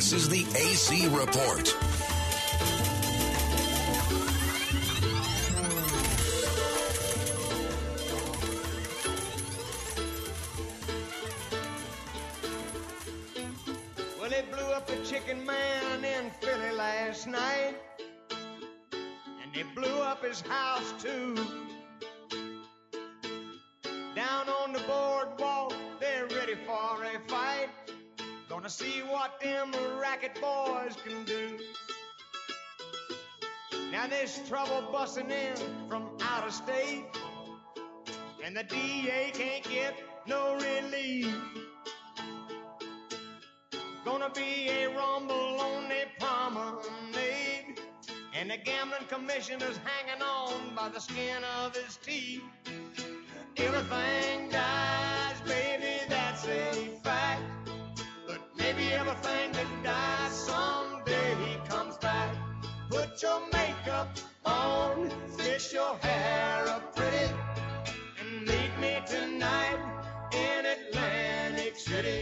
This is the AC Report. See what them racket boys can do. Now there's trouble busting in from out of state. And the DA can't get no relief. Gonna be a rumble on the promenade. And the gambling commissioner's hanging on by the skin of his teeth. Everything dies,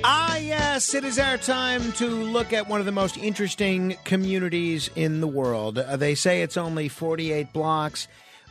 Ah, yes, it is our time to look at one of the most interesting communities in the world. Uh, they say it's only 48 blocks,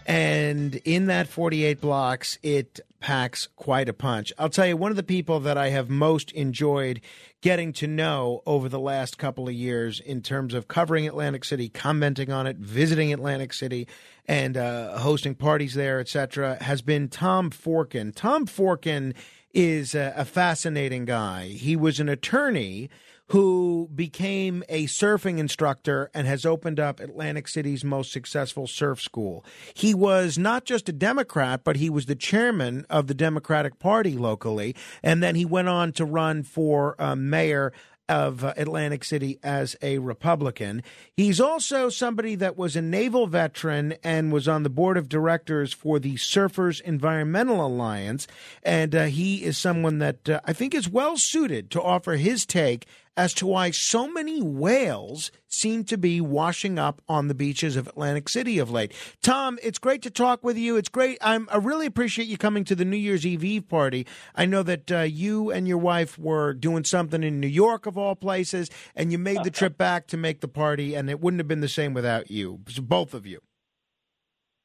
and in that 48 blocks, it packs quite a punch. I'll tell you, one of the people that I have most enjoyed getting to know over the last couple of years in terms of covering Atlantic City, commenting on it, visiting Atlantic City, and uh, hosting parties there, etc., has been Tom Forkin. Tom Forkin is a, a fascinating guy. He was an attorney who became a surfing instructor and has opened up Atlantic City's most successful surf school. He was not just a Democrat, but he was the chairman of the Democratic Party locally. And then he went on to run for uh, mayor of Atlantic City as a Republican. He's also somebody that was a naval veteran and was on the board of directors for the Surfers Environmental Alliance. And uh, he is someone that uh, I think is well suited to offer his take as to why so many whales seem to be washing up on the beaches of Atlantic City of late. Tom, it's great to talk with you. It's great. I'm, I really appreciate you coming to the New Year's Eve Eve party. I know that uh, you and your wife were doing something in New York, of all places, and you made the trip back to make the party, and it wouldn't have been the same without you, both of you.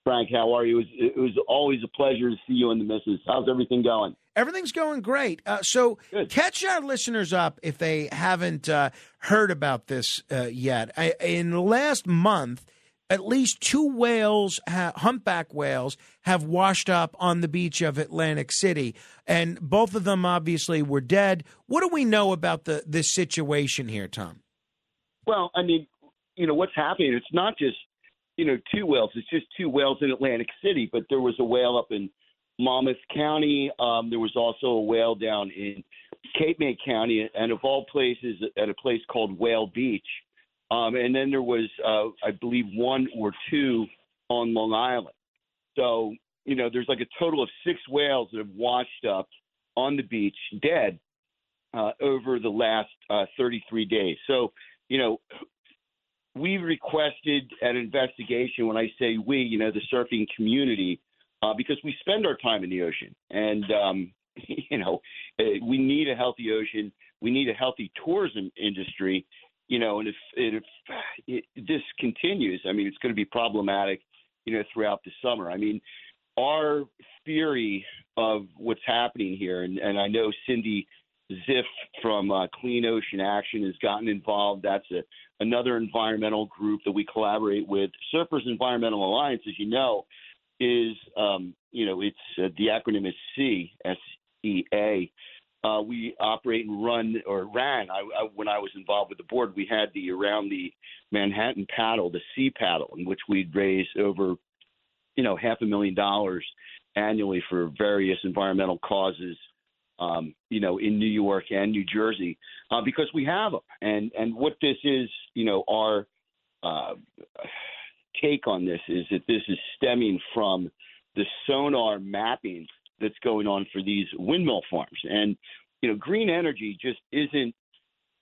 Frank, how are you? It was, it was always a pleasure to see you and the missus. How's everything going? Everything's going great. Uh, so, Good. catch our listeners up if they haven't uh, heard about this uh, yet. I, in the last month, at least two whales, ha- humpback whales, have washed up on the beach of Atlantic City, and both of them obviously were dead. What do we know about the this situation here, Tom? Well, I mean, you know what's happening. It's not just you know two whales. It's just two whales in Atlantic City, but there was a whale up in Monmouth County. Um, there was also a whale down in Cape May County, and of all places, at a place called Whale Beach. Um, and then there was, uh, I believe, one or two on Long Island. So you know, there's like a total of six whales that have washed up on the beach dead uh, over the last uh, 33 days. So you know, we requested an investigation. When I say we, you know, the surfing community, uh, because we spend our time in the ocean, and um, you know, uh, we need a healthy ocean. We need a healthy tourism industry. You know, and if, if this continues, I mean, it's going to be problematic. You know, throughout the summer. I mean, our theory of what's happening here, and, and I know Cindy Zipf from uh, Clean Ocean Action has gotten involved. That's a, another environmental group that we collaborate with. Surfers Environmental Alliance, as you know, is um, you know it's uh, the acronym is C S E A, uh, we operate and run or ran. I, I, when I was involved with the board, we had the around the Manhattan paddle, the sea paddle, in which we'd raise over, you know, half a million dollars annually for various environmental causes. Um, you know, in New York and New Jersey, uh, because we have them. And and what this is, you know, our uh, take on this is that this is stemming from the sonar mapping that's going on for these windmill farms. And, you know, green energy just isn't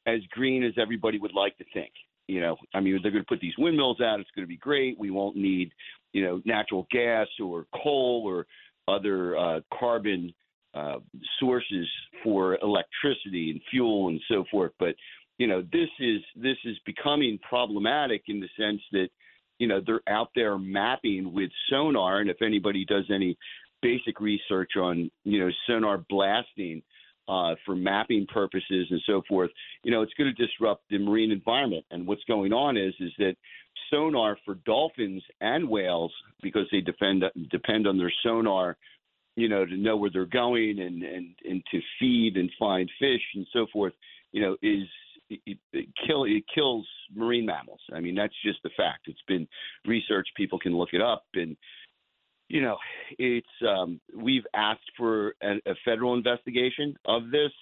as green as everybody would like to think. You know, I mean, they're going to put these windmills out. It's going to be great. We won't need, you know, natural gas or coal or other uh, carbon uh, sources for electricity and fuel and so forth. But you know, this is this is becoming problematic in the sense that you know they're out there mapping with sonar, and if anybody does any basic research on you know sonar blasting uh, for mapping purposes and so forth, you know it's going to disrupt the marine environment. And what's going on is is that sonar for dolphins and whales because they depend depend on their sonar, you know, to know where they're going and and and to feed and find fish and so forth, you know, is it, it, kill it kills marine mammals. I mean that's just the fact. It's been researched. People can look it up and you know, it's um, we've asked for a, a federal investigation of this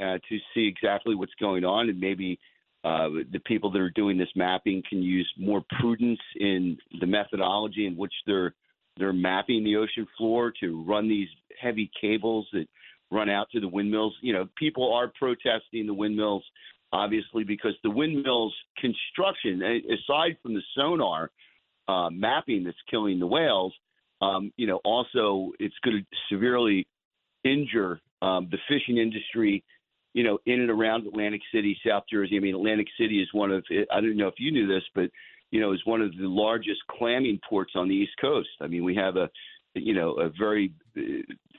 uh, to see exactly what's going on, and maybe uh, the people that are doing this mapping can use more prudence in the methodology in which they're they're mapping the ocean floor to run these heavy cables that run out to the windmills. You know, people are protesting the windmills, obviously, because the windmills construction, aside from the sonar uh, mapping that's killing the whales, um, you know, also it's going to severely injure um, the fishing industry, you know, in and around Atlantic City, South Jersey. I mean, Atlantic City is one of, I don't know if you knew this, but, you know, is one of the largest clamming ports on the East Coast. I mean, we have a, you know, a very uh,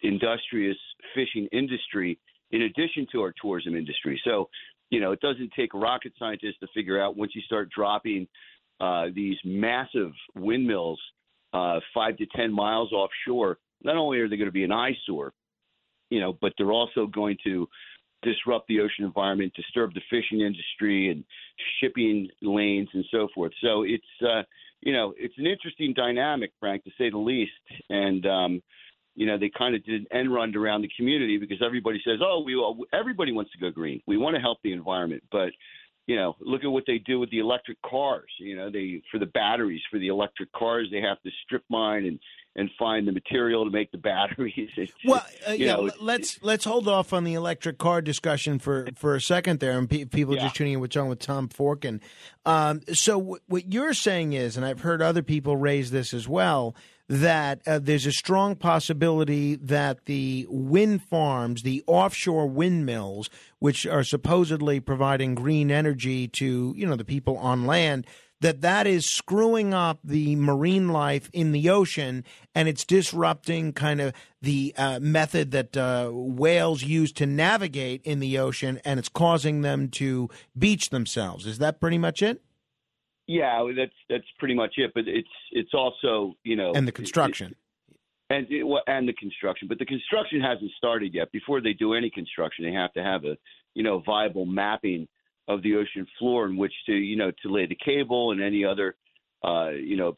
industrious fishing industry in addition to our tourism industry. So, you know, it doesn't take rocket scientists to figure out once you start dropping uh, these massive windmills uh, five to ten miles offshore, not only are they going to be an eyesore, you know, but they're also going to disrupt the ocean environment, disturb the fishing industry and shipping lanes and so forth. So it's uh, you know it's an interesting dynamic, Frank, to say the least. And um, you know they kind of did an end run around the community because everybody says, oh, we all, everybody wants to go green. We want to help the environment, but you know, look at what they do with the electric cars. You know, they for the batteries for the electric cars, they have to strip mine and and find the material to make the batteries. It's, well, uh, yeah, know, let's let's hold off on the electric car discussion for for a second there, and pe- people yeah. just tuning in. We're talking with Tom Forkin. Um, so w- what you're saying is, and I've heard other people raise this as well that uh, there's a strong possibility that the wind farms, the offshore windmills, which are supposedly providing green energy to you know the people on land, that that is screwing up the marine life in the ocean and it's disrupting kind of the uh, method that uh, whales use to navigate in the ocean and it's causing them to beach themselves. Is that pretty much it? Yeah, that's that's pretty much it. But it's it's also you know and the construction. It, and it, and the construction, but the construction hasn't started yet. Before they do any construction, they have to have a you know viable mapping of the ocean floor in which to you know to lay the cable and any other uh, you know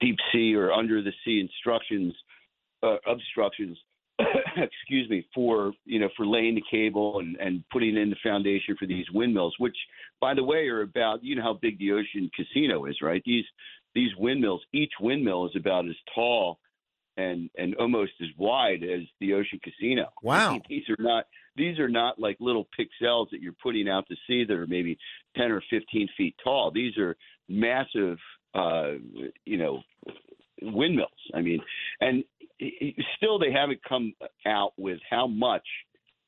deep sea or under the sea instructions uh, obstructions excuse me, for you know for laying the cable and and putting in the foundation for these windmills, which by the way are about you know how big the Ocean Casino is, right? These these windmills, each windmill is about as tall and and almost as wide as the Ocean Casino. Wow, these are not these are not like little pixels that you're putting out to sea that are maybe ten or fifteen feet tall. These are massive, uh, you know, windmills. I mean, and still they haven't come out with how much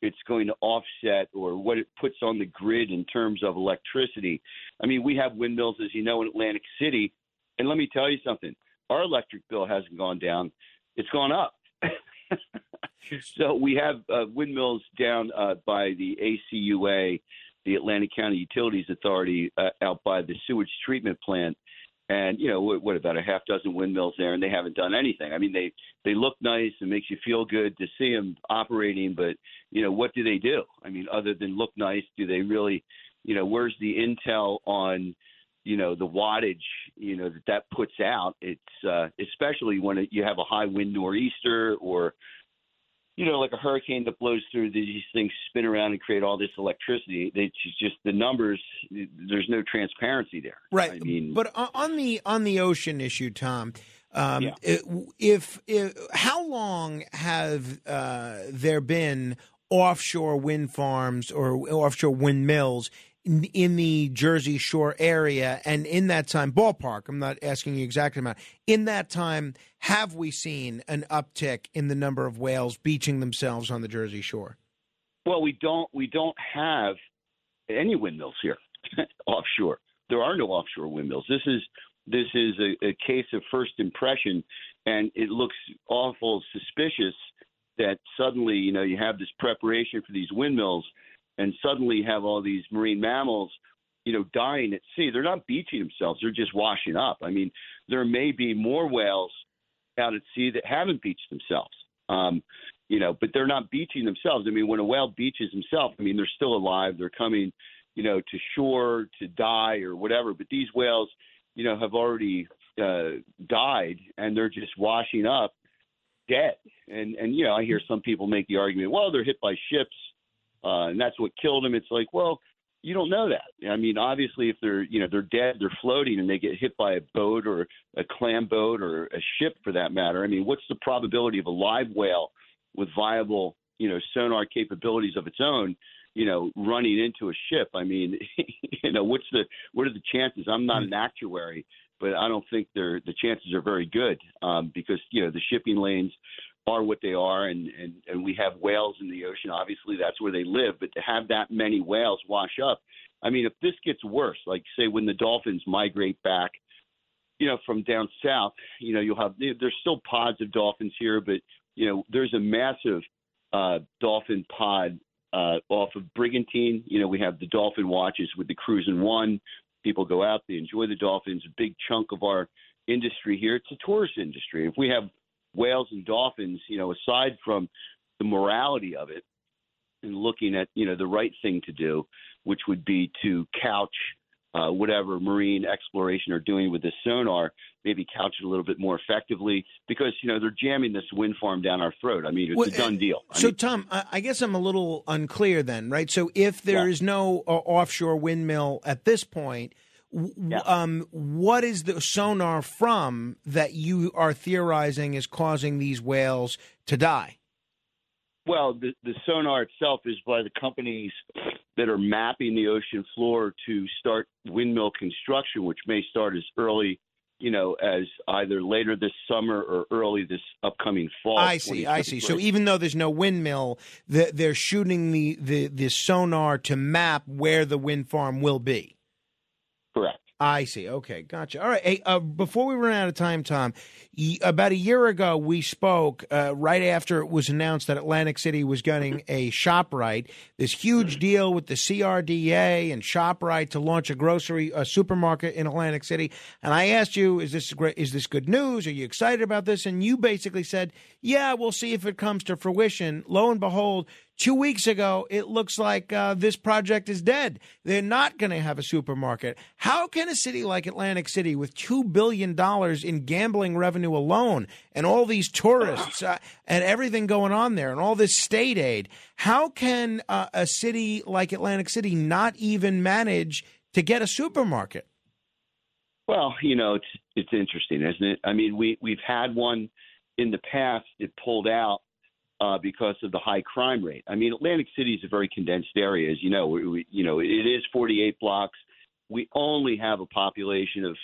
it's going to offset or what it puts on the grid in terms of electricity. I mean, we have windmills, as you know, in Atlantic City, and let me tell you something: our electric bill hasn't gone down; it's gone up. so we have uh, windmills down uh, by the ACUA, the Atlantic County Utilities Authority, uh, out by the sewage treatment plant and you know what, what about a half dozen windmills there, and they haven't done anything. I mean, they they look nice and makes you feel good to see them operating, but you know what do they do? I mean, other than look nice, do they really? You know, where's the intel on? you know the wattage you know that that puts out it's uh especially when it, you have a high wind nor'easter or you know like a hurricane that blows through these things spin around and create all this electricity it's just the numbers there's no transparency there right i mean but on the on the ocean issue tom um, Yeah. if, if how long have uh, there been offshore wind farms or offshore windmills in, in the Jersey Shore area? And in that time, ballpark, I'm not asking you exact amount. In that time, have we seen an uptick in the number of whales beaching themselves on the Jersey Shore? Well, we don't we don't have any windmills here offshore. There are no offshore windmills. This is this is a, a case of first impression, and it looks awful suspicious that suddenly you know you have this preparation for these windmills, and suddenly have all these marine mammals, you know, dying at sea. They're not beaching themselves; they're just washing up. I mean, there may be more whales out at sea that haven't beached themselves. Um, you know, but they're not beaching themselves. I mean, when a whale beaches himself, I mean, they're still alive. They're coming, you know, to shore to die or whatever. But these whales, you know, have already uh, died and they're just washing up dead. And and you know, I hear some people make the argument, well, they're hit by ships, uh, and that's what killed them. It's like, well, you don't know that. I mean, obviously, if they're you know they're dead, they're floating, and they get hit by a boat or a clam boat or a ship for that matter. I mean, what's the probability of a live whale with viable you know sonar capabilities of its own? You know, running into a ship. I mean, you know, what's the what are the chances? I'm not an actuary, but I don't think they're the chances are very good um, because you know the shipping lanes are what they are, and, and and we have whales in the ocean. Obviously, that's where they live. But to have that many whales wash up, I mean, if this gets worse, like say when the dolphins migrate back, you know, from down south, you know, you'll have there's still pods of dolphins here, but you know, there's a massive uh, dolphin pod uh, off of Brigantine. You know, we have the dolphin watches with the Cruising One. People go out, they enjoy the dolphins. A big chunk of our industry here, it's a tourist industry. If we have whales and dolphins, you know, aside from the morality of it and looking at, you know, the right thing to do, which would be to couch uh, whatever marine exploration are doing with this sonar, maybe couch it a little bit more effectively because, you know, they're jamming this wind farm down our throat. I mean, it's Well, a done deal. I So, mean, Tom, I guess I'm a little unclear then, right? So, if there Yeah. is no uh, offshore windmill at this point, Yeah. um, what is the sonar from that you are theorizing is causing these whales to die? Well, the, the sonar itself is by the companies that are mapping the ocean floor to start windmill construction, which may start as early, you know, as either later this summer or early this upcoming fall. I see, I see. So, even though there's no windmill, the, they're shooting the, the, the sonar to map where the wind farm will be. Correct. I see. Okay, gotcha. All right. Hey, uh, before we run out of time, Tom, y- about a year ago we spoke uh, right after it was announced that Atlantic City was getting a ShopRite. This huge deal with the CRDA and ShopRite to launch a grocery a supermarket in Atlantic City. And I asked you, "Is this great? Is this good news? Are you excited about this?" And you basically said, "Yeah, we'll see if it comes to fruition." Lo and behold. Two weeks ago, it looks like uh, this project is dead. They're not going to have a supermarket. How can a city like Atlantic City, with $2 billion in gambling revenue alone, and all these tourists uh, and everything going on there, and all this state aid, how can uh, a city like Atlantic City not even manage to get a supermarket? Well, you know, it's it's interesting, isn't it? I mean, we we've had one in the past. It pulled out uh, because of the high crime rate. I mean, Atlantic City is a very condensed area, as you know. We, we, you know, it is 48 blocks. We only have a population of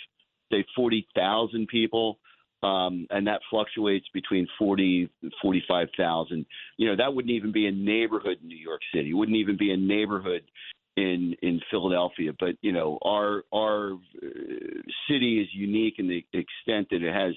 say 40,000 people, um, and that fluctuates between 40 45,000. You know, that wouldn't even be a neighborhood in New York City. It wouldn't even be a neighborhood in in Philadelphia. But you know, our our uh, city is unique in the extent that it has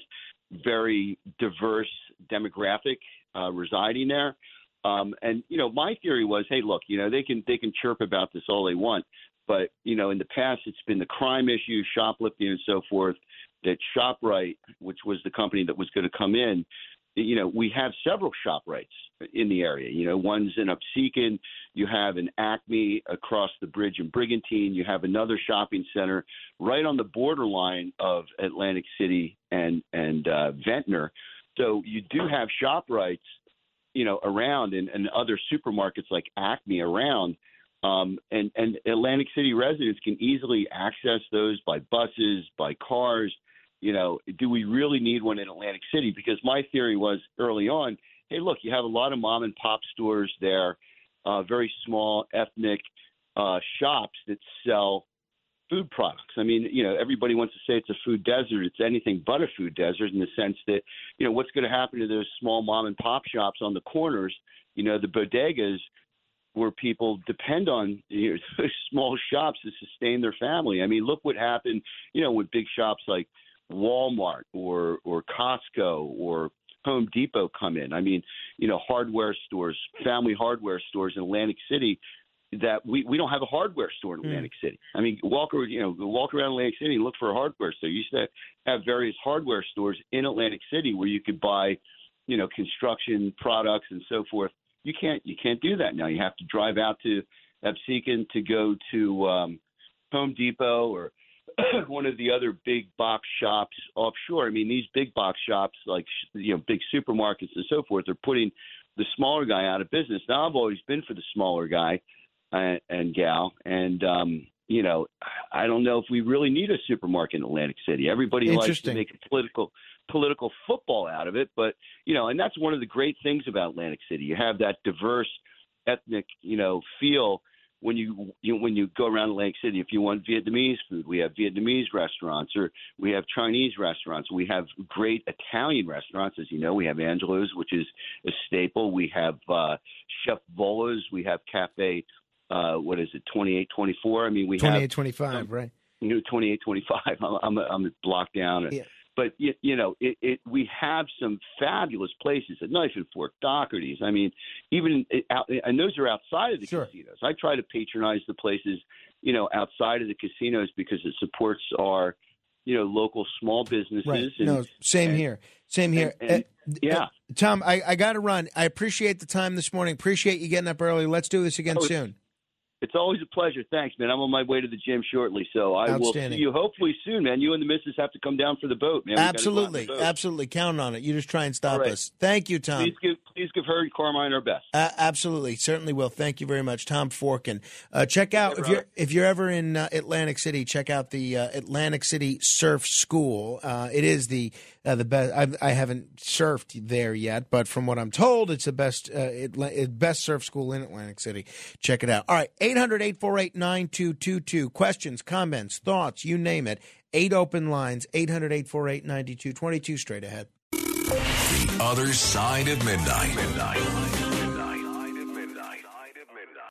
very diverse demographic uh, residing there. Um, and you know, my theory was, hey, look, you know, they can they can chirp about this all they want, but you know, in the past, it's been the crime issue, shoplifting, and so forth. that ShopRite, which was the company that was going to come in, you know, we have several ShopRites in the area. You know, one's in Absecon. You have an Acme across the bridge in Brigantine. You have another shopping center right on the borderline of Atlantic City and and uh, Ventnor. So you do have ShopRites, you know, around and, and other supermarkets like Acme around. Um, and, and Atlantic City residents can easily access those by buses, by cars. You know, do we really need one in Atlantic City? Because my theory was early on, hey, look, you have a lot of mom and pop stores there, uh, very small ethnic uh, shops that sell food products. I mean, you know, everybody wants to say it's a food desert. It's anything but a food desert in the sense that, you know, what's going to happen to those small mom and pop shops on the corners, you know, the bodegas where people depend on you know, small shops to sustain their family. I mean, look what happened, you know, with big shops like Walmart or or Costco or Home Depot come in. I mean, you know, hardware stores, family hardware stores in Atlantic City that we, we don't have a hardware store in hmm. Atlantic mm. City. I mean, walk you know, walk around Atlantic City and look for a hardware store. You used to have various hardware stores in Atlantic City where you could buy, you know, construction products and so forth you can't you can't do that now. You have to drive out to Absecon to go to um, Home Depot or one of the other big box shops offshore. I mean, these big box shops, like you know, big supermarkets and so forth, are putting the smaller guy out of business. Now, I've always been for the smaller guy and, and gal, and um, you know, I don't know if we really need a supermarket in Atlantic City. Everybody likes to make a political political football out of it. But you know, and that's one of the great things about Atlantic City. You have that diverse ethnic, you know, feel when you, you when you go around Atlantic City. If you want Vietnamese food, we have Vietnamese restaurants, or we have Chinese restaurants. We have great Italian restaurants, as you know. We have Angelo's, which is a staple. We have uh, Chef Vola's. We have Cafe. Uh, what is it? Twenty eight twenty four. I mean, we 28, have 25, um, right? You know, twenty eight twenty five. I'm I'm, I'm blocked down. Yeah but you, you know, it, it, we have some fabulous places at Knife and Fork, Doherty's. I mean, even out, and those are outside of the sure. casinos. I try to patronize the places, you know, outside of the casinos because it supports our, you know, local small businesses. Right. And, no, same and, here. Same here. And, and, uh, yeah. Uh, Tom, I, I got to run. I appreciate the time this morning. Appreciate you getting up early. Let's do this again oh, soon. It's always a pleasure. Thanks, man. I'm on my way to the gym shortly, so I will see you hopefully soon, man. You and the missus have to come down for the boat, man. absolutely, boat. absolutely. Count on it. You just try and stop right. us. Thank you, Tom. Please give, please give and Carmine our best. Uh, absolutely, certainly will. Thank you very much, Tom Forkin. Uh, check out if you're if you're ever in uh, Atlantic City, check out the uh, Atlantic City Surf School. Uh, it is the uh, the best. I've, I have not surfed there yet, but from what I'm told, it's the best uh, best surf school in Atlantic City. Check it out. All right, 800 848 9222. Questions, comments, thoughts, you name it. Eight open lines, 800 848 9222. Straight ahead. The other side of midnight. midnight.